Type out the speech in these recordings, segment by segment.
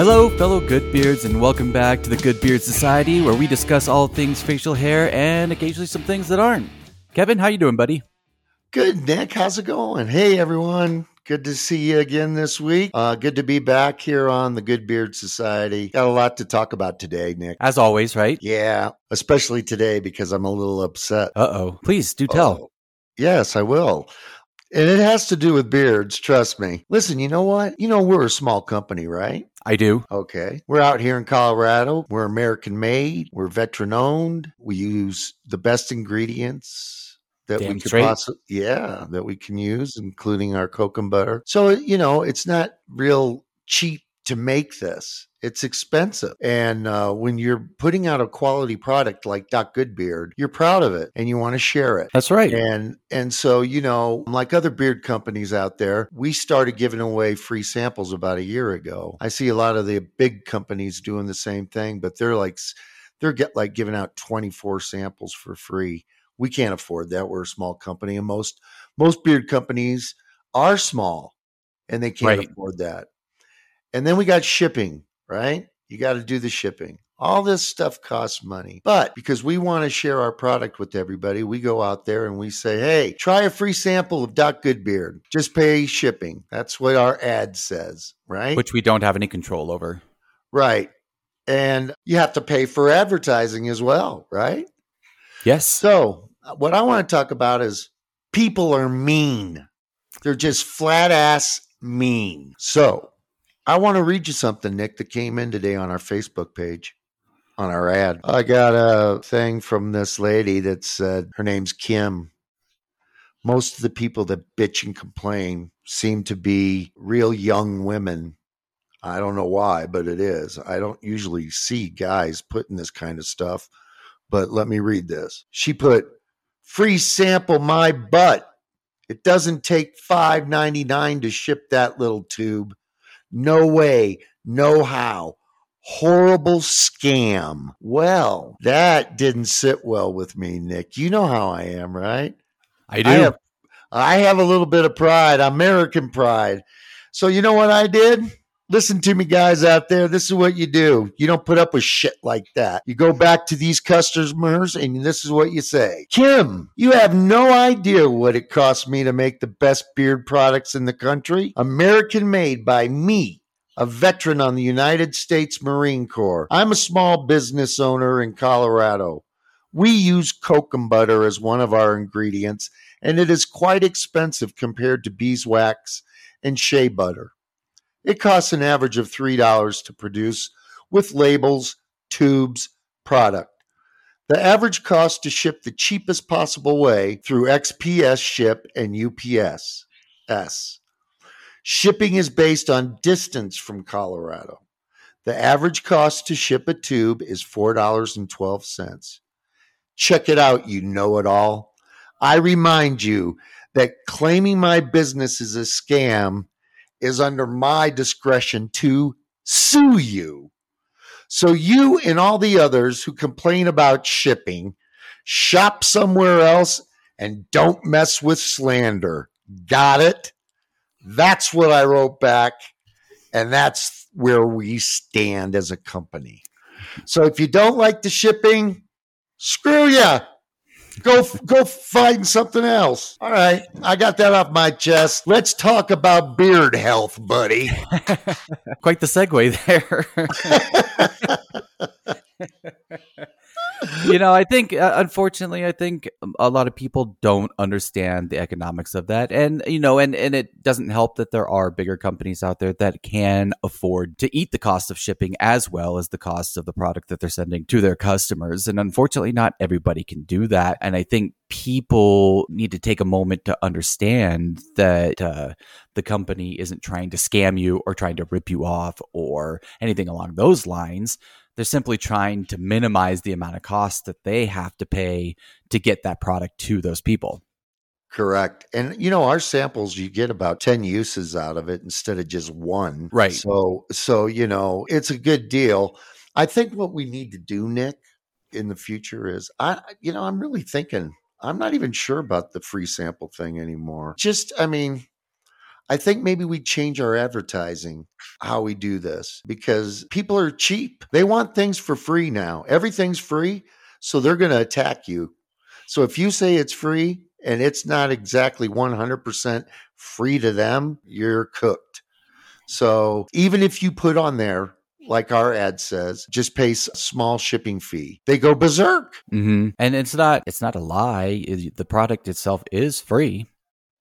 Hello, fellow Goodbeards, and welcome back to the Goodbeard Society, where we discuss all things facial hair and occasionally some things that aren't. Kevin, how you doing, buddy? Good, Nick. How's it going? Hey, everyone. Good to see you again this week. Uh, good to be back here on the Good Beard Society. Got a lot to talk about today, Nick. As always, right? Yeah, especially today because I'm a little upset. Uh oh. Please do tell. Oh, yes, I will. And it has to do with beards, trust me. Listen, you know what? You know, we're a small company, right? I do. Okay. We're out here in Colorado. We're American made. We're veteran owned. We use the best ingredients that Damn we could possibly, yeah, that we can use, including our cocoa butter. So, you know, it's not real cheap to make this. It's expensive. And uh, when you're putting out a quality product like Doc Goodbeard, you're proud of it and you want to share it. That's right. And and so you know, like other beard companies out there, we started giving away free samples about a year ago. I see a lot of the big companies doing the same thing, but they're like they're get like giving out 24 samples for free. We can't afford that. We're a small company and most most beard companies are small and they can't Right. afford that. And then we got shipping, right? You got to do the shipping. All this stuff costs money. But because we want to share our product with everybody, we go out there and we say, hey, try a free sample of Doc Goodbeard. Just pay shipping. That's what our ad says, right? Which we don't have any control over. right. And you have to pay for advertising as well, right? Yes. So, uh, what I want to talk about is people are mean. They're just flat ass mean. So, I want to read you something, Nick, that came in today on our Facebook page on our ad. I got a thing from this lady that said her name's Kim. Most of the people that bitch and complain seem to be real young women. I don't know why, but it is. I don't usually see guys putting this kind of stuff, but let me read this. She put, free sample my butt. It doesn't take five ninety nine to ship that little tube. No way, no how. Horrible scam. Well, that didn't sit well with me, Nick. You know how I am, right? I do. I have I have a little bit of pride, American pride. So you know what I did? Listen to me, guys out there. This is what you do. You don't put up with shit like that. You go back to these customers and this is what you say. Kim, you have no idea what it costs me to make the best beard products in the country. American made by me, a veteran on the United States Marine Corps. I'm a small business owner in Colorado. We use cocoa butter as one of our ingredients and it is quite expensive compared to beeswax and shea butter. It costs an average of $3 to produce with labels, tubes, product. The average cost to ship the cheapest possible way through XPS Ship and UPS S. Shipping is based on distance from Colorado. The average cost to ship a tube is $4.12. Check it out, you know it all. I remind you that claiming my business is a scam is under my discretion to sue you. So you and all the others who complain about shipping, shop somewhere else and don't mess with slander. Got it? That's what I wrote back. And that's where we stand as a company. So if you don't like the shipping, screw ya. Go go find something else. All right, I got that off my chest. Let's talk about beard health, buddy. Quite the segue there. you know, I think, uh, unfortunately, I think a lot of people don't understand the economics of that. And, you know, and, and it doesn't help that there are bigger companies out there that can afford to eat the cost of shipping as well as the cost of the product that they're sending to their customers. And unfortunately, not everybody can do that. And I think people need to take a moment to understand that uh, the company isn't trying to scam you or trying to rip you off or anything along those lines. They're simply trying to minimize the amount of cost that they have to pay to get that product to those people. Correct. And you know, our samples you get about 10 uses out of it instead of just one. Right. So so you know, it's a good deal. I think what we need to do, Nick, in the future is I you know, I'm really thinking I'm not even sure about the free sample thing anymore. Just I mean, I think maybe we change our advertising how we do this because people are cheap. They want things for free now. Everything's free, so they're going to attack you. So if you say it's free and it's not exactly 100% free to them, you're cooked. So even if you put on there like our ad says, just pay small shipping fee. They go berserk. Mm-hmm. And it's not it's not a lie. The product itself is free.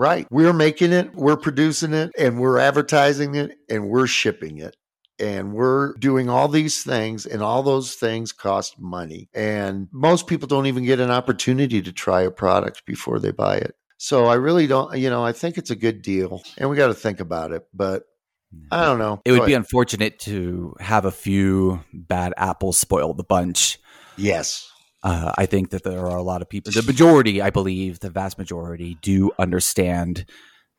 Right. We're making it, we're producing it, and we're advertising it, and we're shipping it. And we're doing all these things, and all those things cost money. And most people don't even get an opportunity to try a product before they buy it. So I really don't, you know, I think it's a good deal, and we got to think about it. But I don't know. It would be unfortunate to have a few bad apples spoil the bunch. Yes. Uh, I think that there are a lot of people, the majority, I believe, the vast majority do understand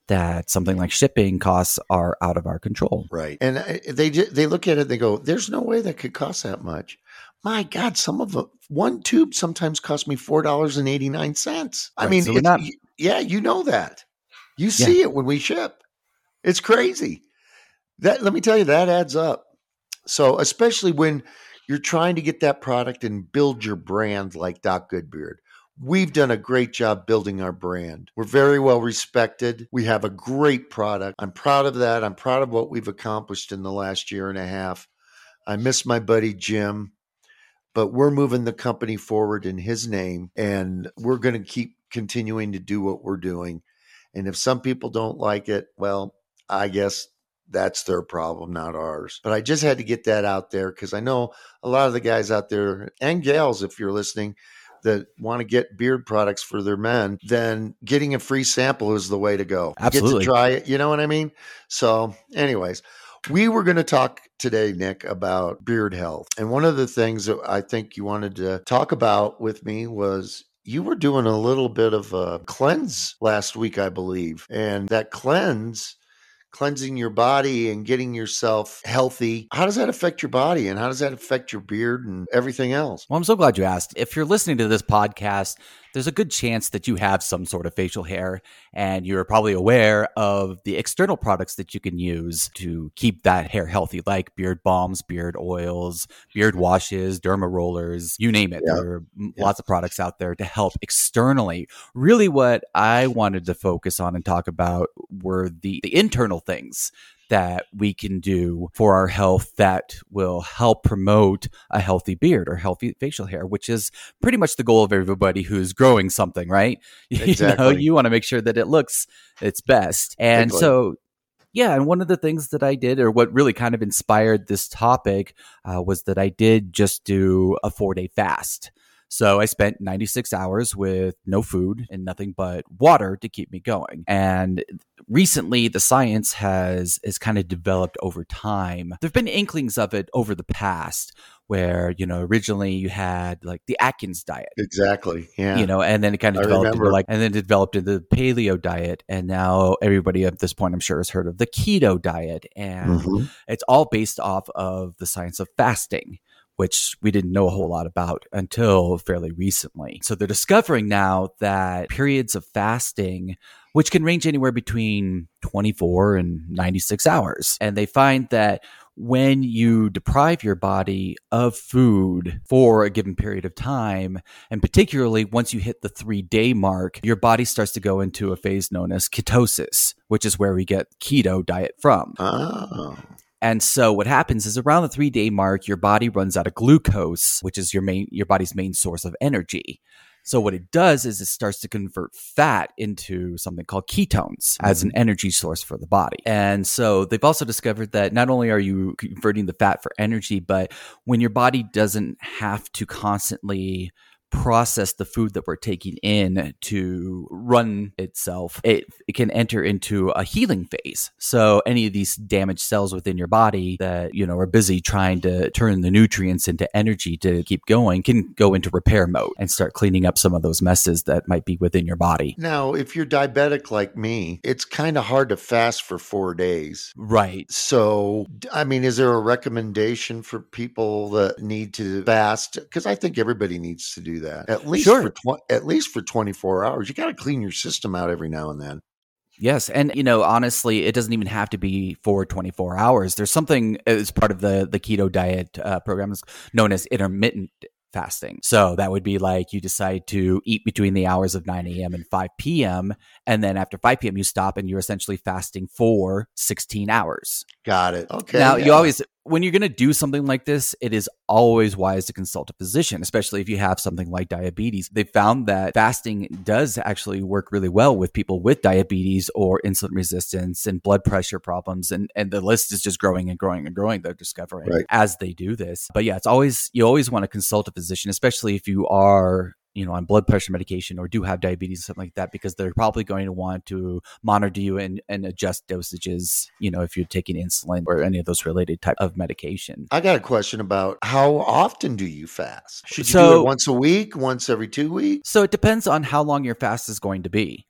that something like shipping costs are out of our control. Right. And uh, they they look at it they go, there's no way that could cost that much. My God, some of them, one tube sometimes cost me $4.89. I mean, so not, yeah, you know that. You see yeah. it when we ship. It's crazy. That let me tell you, that adds up. So especially when you're trying to get that product and build your brand like Doc Goodbeard. We've done a great job building our brand. We're very well respected. We have a great product. I'm proud of that. I'm proud of what we've accomplished in the last year and a half. I miss my buddy Jim, but we're moving the company forward in his name and we're going to keep continuing to do what we're doing. And if some people don't like it, well, I guess that's their problem, not ours. But I just had to get that out there because I know a lot of the guys out there and gals, if you're listening, that want to get beard products for their men, then getting a free sample is the way to go. Absolutely. Get to try it. You know what I mean? So, anyways, we were going to talk today, Nick, about beard health. And one of the things that I think you wanted to talk about with me was you were doing a little bit of a cleanse last week, I believe. And that cleanse cleansing your body and getting yourself healthy. How does that affect your body and how does that affect your beard and everything else? Well, I'm so glad you asked. If you're listening to this podcast, there's a good chance that you have some sort of facial hair and you're probably aware of the external products that you can use to keep that hair healthy, like beard balms, beard oils, beard washes, derma rollers, you name it. Yeah. There are yeah. lots of products out there to help externally. Really, what I wanted to focus on and talk about were the, the internal things that we can do for our health that will help promote a healthy beard or healthy facial hair, which is pretty much the goal of everybody who's growing something, right? Exactly. You know, you want to make sure that it looks its best. And exactly. so yeah, and one of the things that I did, or what really kind of inspired this topic, uh, was that I did just do a four day fast. So I spent 96 hours with no food and nothing but water to keep me going. And recently the science has has kind of developed over time. There've been inklings of it over the past where, you know, originally you had like the Atkins diet. Exactly. Yeah. You know, and then it kind of developed into like and then developed into the paleo diet. And now everybody at this point I'm sure has heard of the keto diet. And mm-hmm. it's all based off of the science of fasting which we didn't know a whole lot about until fairly recently. So they're discovering now that periods of fasting which can range anywhere between 24 and 96 hours. And they find that when you deprive your body of food for a given period of time, and particularly once you hit the three day mark, your body starts to go into a phase known as ketosis, which is where we get keto diet from. Oh. And so what happens is around the three day mark, your body runs out of glucose, which is your main, your body's main source of energy. So what it does is it starts to convert fat into something called ketones as an mm-hmm. energy source for the body. And so they've also discovered that not only are you converting the fat for energy, but when your body doesn't have to constantly process the food that we're taking in to run itself, it, it can enter into a healing phase. So any of these damaged cells within your body that, you know, are busy trying to turn the nutrients into energy to keep going can go into repair mode and start cleaning up some of those messes that might be within your body. Now, if you're diabetic like me, it's kind of hard to fast for four days. Right. So, I mean, is there a recommendation for people that need to fast? Because I think everybody needs to do that at least sure. for tw- at least for 24 hours. You got to clean your system out every now and then. Yes. And, you know, honestly, it doesn't even have to be for 24 hours. There's something as part of the, the keto diet uh, program is known as intermittent fasting. So that would be like you decide to eat between the hours of 9 a.m. and 5 p.m. And then after 5 p.m., you stop and you're essentially fasting for 16 hours. Got it. Okay. Now, yeah. you always, when you're going to do something like this, it is always wise to consult a physician, especially if you have something like diabetes. They found that fasting does actually work really well with people with diabetes or insulin resistance and blood pressure problems. And, and the list is just growing and growing and growing. They're discovering Right. as they do this. But yeah, it's always, you always want to consult a physician, especially if you are you know on blood pressure medication or do have diabetes or something like that because they're probably going to want to monitor you and, and adjust dosages you know if you're taking insulin or any of those related type of medication I got a question about how often do you fast? Should you do it once a week, once every two weeks? so it depends on how long your fast is going to be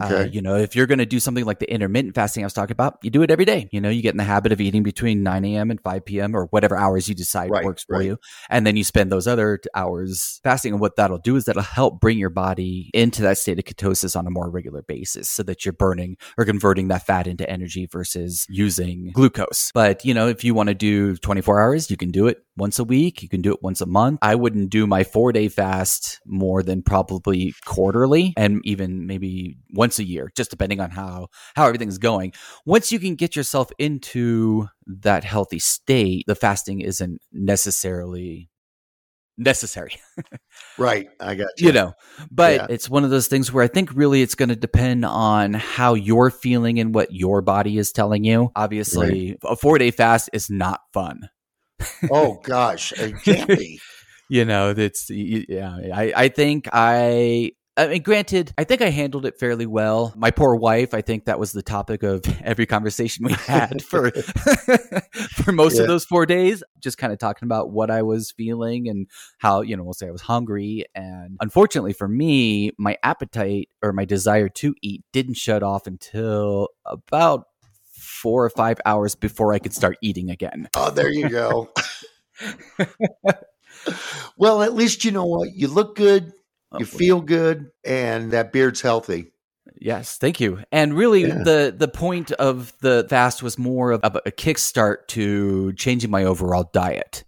Uh, you know, if you're going to do something like the intermittent fasting I was talking about, you do it every day. You know, you get in the habit of eating between 9 a.m. and 5 p.m. or whatever hours you decide Right, works for right. you. And then you spend those other hours fasting. And what that'll do is that'll help bring your body into that state of ketosis on a more regular basis so that you're burning or converting that fat into energy versus using glucose. But, you know, if you want to do 24 hours, you can do it once a week. You can do it once a month. I wouldn't do my four day fast more than probably quarterly and even maybe once a year, just depending on how, how everything's going. Once you can get yourself into that healthy state, the fasting isn't necessarily necessary Right. I got you. you know but Yeah. it's one of those things where i think really it's going to depend on how you're feeling and what your body is telling you obviously a four day fast is not fun Oh gosh, it can't be. you know that's yeah i i think i I mean, granted, I think I handled it fairly well. My poor wife, I think that was the topic of every conversation we had for for most Yeah. of those four days. Just kind of talking about what I was feeling and how, you know, we'll say I was hungry. And unfortunately for me, my appetite or my desire to eat didn't shut off until about four or five hours before I could start eating again. Oh, there you go. well, at least you know what you look good, you feel good, and that beard's healthy. Yes, thank you. And really, Yeah. the the point of the fast was more of a kickstart to changing my overall diet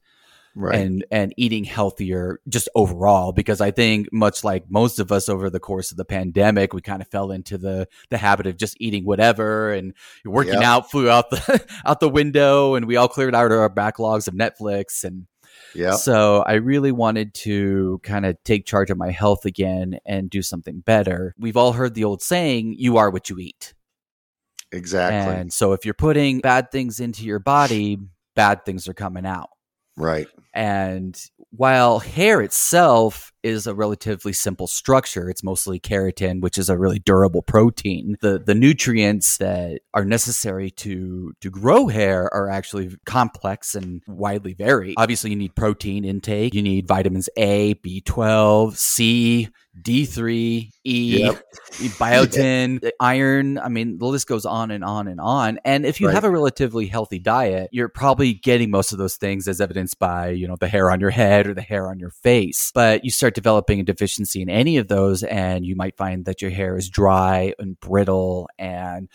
Right. and and eating healthier just overall. Because I think, much like most of us over the course of the pandemic, we kind of fell into the the habit of just eating whatever, and working Yeah. out flew out the out the window, and we all cleared out our backlogs of Netflix and yeah. so I really wanted to kind of take charge of my health again and do something better. We've all heard the old saying, you are what you eat. Exactly. And so if you're putting bad things into your body, bad things are coming out. right. And while hair itself is a relatively simple structure, it's mostly keratin, which is a really durable protein. The the nutrients that are necessary to to grow hair are actually complex and widely vary. Obviously, you need protein intake, you need vitamins A, B12, C, D3, E, Yep. biotin, iron. I mean, the list goes on and on and on. And if you Right. have a relatively healthy diet, you're probably getting most of those things as evidenced by, you know, the hair on your head or the hair on your face. But you start developing a deficiency in any of those, and you might find that your hair is dry and brittle and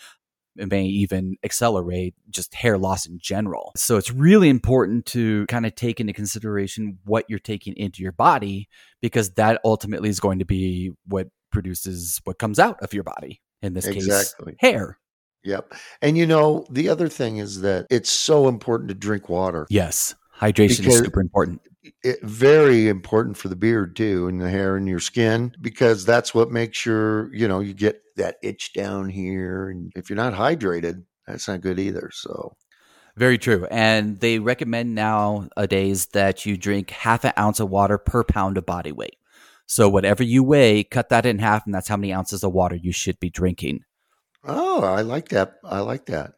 it may even accelerate just hair loss in general. So it's really important to kind of take into consideration what you're taking into your body because that ultimately is going to be what produces what comes out of your body. In this Exactly. case, hair. Yep. And you know, the other thing is that it's so important to drink water. Yes. Hydration Because- is super important. It, very important for the beard too, and the hair and your skin, because that's what makes your, you know, you get that itch down here. And if you're not hydrated, that's not good either. So, Very true. And they recommend nowadays that you drink half an ounce of water per pound of body weight. So whatever you weigh, cut that in half, and that's how many ounces of water you should be drinking. oh, I like that. I like that.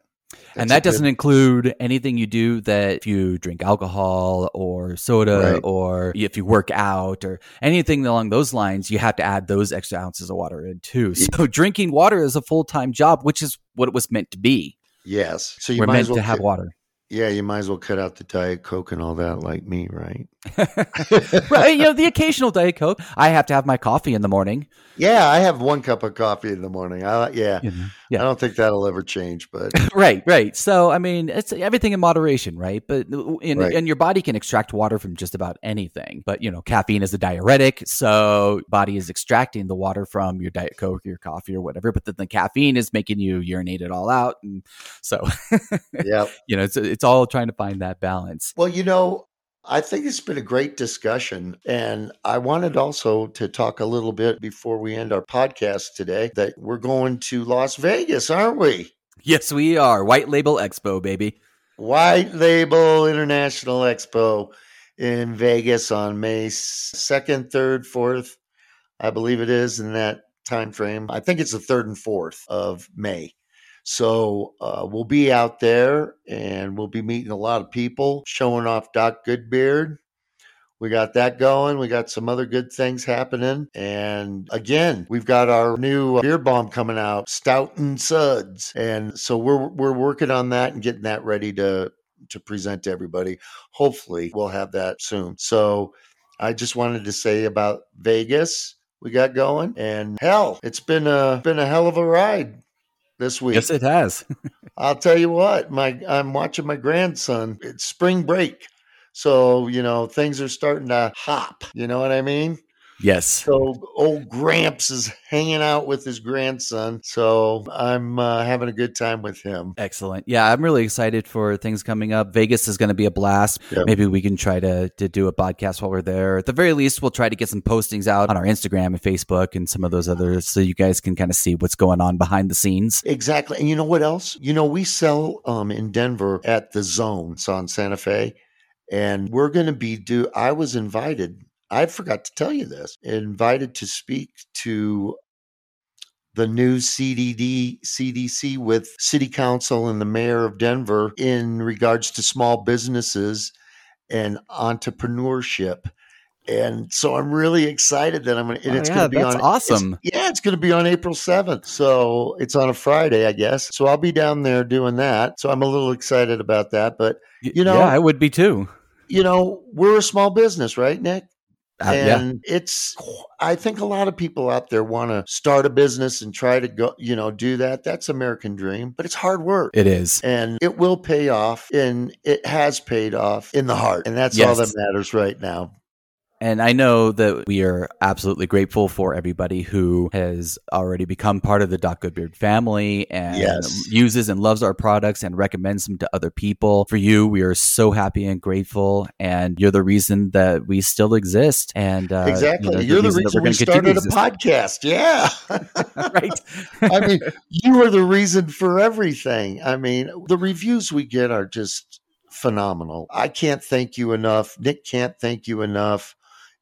And That's a that doesn't good- include anything you do that if you drink alcohol or soda Right. or if you work out or anything along those lines, you have to add those extra ounces of water in too. So drinking water is a full time job, which is what it was meant to be. Yes. So you We're might meant as well to have water. Yeah, you might as well cut out the Diet Coke and all that, like me, right? right. You know, the occasional Diet Coke. I have to have my coffee in the morning. Yeah, I have one cup of coffee in the morning. I yeah, know? Yeah. I don't think that'll ever change, but right, right. So, I mean, it's everything in moderation, right? But uh, in, Right. and your body can extract water from just about anything. But you know, caffeine is a diuretic, so body is extracting the water from your diet coke, your coffee, or whatever. But then the caffeine is making you urinate it all out, and so yeah. you know, it's it's all trying to find that balance. Well, you know, I think it's been a great discussion. And I wanted also to talk a little bit before we end our podcast today that we're going to Las Vegas, aren't we? Yes, we are White Label Expo, baby. White Label International Expo in Vegas on May 2nd, 3rd, 4th. I believe it is in that time frame. I think it's the 3rd and 4th of May. So uh, we'll be out there and we'll be meeting a lot of people, showing off Doc Goodbeard. We got that going. We got some other good things happening. And again, we've got our new beard balm coming out, Stout and Suds. And so we're we're working on that and getting that ready to to present to everybody. Hopefully, we'll have that soon. So I just wanted to say about Vegas we got going and hell, it's been a been a hell of a ride this week. Yes, it has. I'll tell you what, my I'm watching my grandson. It's spring break. So, you know, things are starting to hop. You know what I mean? Yes. So old Gramps is hanging out with his grandson. So I'm uh, having a good time with him. Excellent. Yeah, I'm really excited for things coming up. Vegas is going to be a blast. Yeah. Maybe we can try to, to do a podcast while we're there. At the very least, we'll try to get some postings out on our Instagram and Facebook and some of those others so you guys can kind of see what's going on behind the scenes. Exactly. And you know what else? You know, we sell um, in Denver at the Zone. It's on Santa Fe. And we're going to be do. I was invited. I forgot to tell you this. Invited to speak to the new CDD CDC with City Council and the Mayor of Denver in regards to small businesses and entrepreneurship. And so I'm really excited that I'm going to, and Oh, it's yeah, going to be that's on awesome. it's- yeah, it's going to be on April 7th. So it's on a Friday, I guess. So I'll be down there doing that. So I'm a little excited about that. But, You know- yeah, I would be too. you know, we're a small business, right, Nick? Uh, yeah, and it's i think a lot of people out there want to start a business and try to go you know do that. That's american dream but it's hard work. It is. and it will pay off and it has paid off in the heart and that's all that matters right now And I know that we are absolutely grateful for everybody who has already become part of the Doc Goodbeard family and Yes. uses and loves our products and recommends them to other people. For you, we are so happy and grateful, and you're the reason that we still exist. And uh, exactly you know, you're the reason, we're we started a podcast yeah right? I mean, you are the reason for everything. I mean, the reviews we get are just phenomenal. I can't thank you enough. Nick can't thank you enough.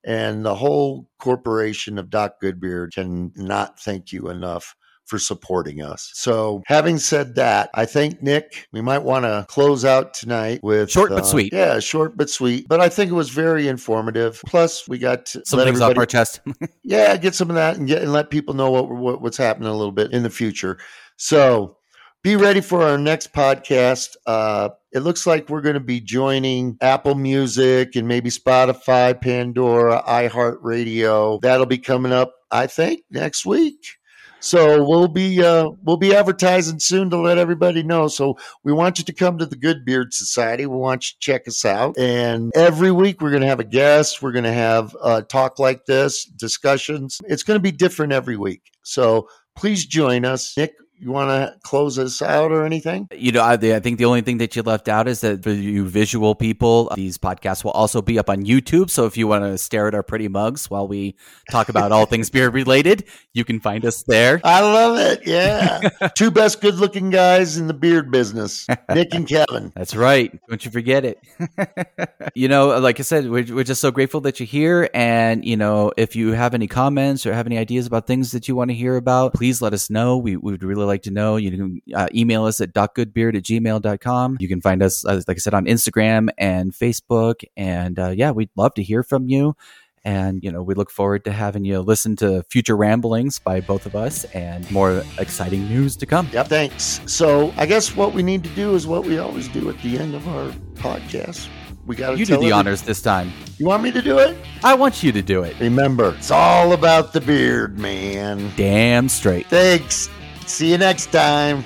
And the whole corporation of Doc Goodbeard can not thank you enough for supporting us. So, having said that, I think Nick, we might want to close out tonight with Short but uh, sweet. Yeah, short but sweet. But I think it was very informative. Plus, we got to Some let things off everybody our chest. yeah, get some of that and get and let people know what, what what's happening a little bit in the future. So be ready for our next podcast. Uh, it looks like we're going to be joining Apple Music and maybe Spotify, Pandora, iHeartRadio. That'll be coming up, I think, next week. So we'll be uh, we'll be advertising soon to let everybody know. So we want you to come to the Good Beard Society. We want you to check us out. And every week we're going to have a guest. We're going to have a talk like this, discussions. It's going to be different every week. So please join us. Nick, you want to close us out or anything? You know, I, I think the only thing that you left out is that for you visual people, these podcasts will also be up on YouTube. So if you want to stare at our pretty mugs while we talk about all things beer related, you can find us there. I love it. Yeah. Two best good looking guys in the beard business, Nick and Kevin. That's right. Don't you forget it. you know, like I said, we're, we're just so grateful that you're here. And, you know, if you have any comments or have any ideas about things that you want to hear about, please let us know. We, we would really like to know. You can uh, email us at docgoodbeard at gmail.com. You can find us, uh, like I said, on Instagram and Facebook. And uh, yeah, we'd love to hear from you. And, you know, we look forward to having you listen to future ramblings by both of us and more exciting news to come. Yep, thanks. So I guess what we need to do is what we always do at the end of our podcast. We got to You do the honors this time. You want me to do it? I want you to do it. Remember, it's all about the beard, man. Damn straight. Thanks. See you next time.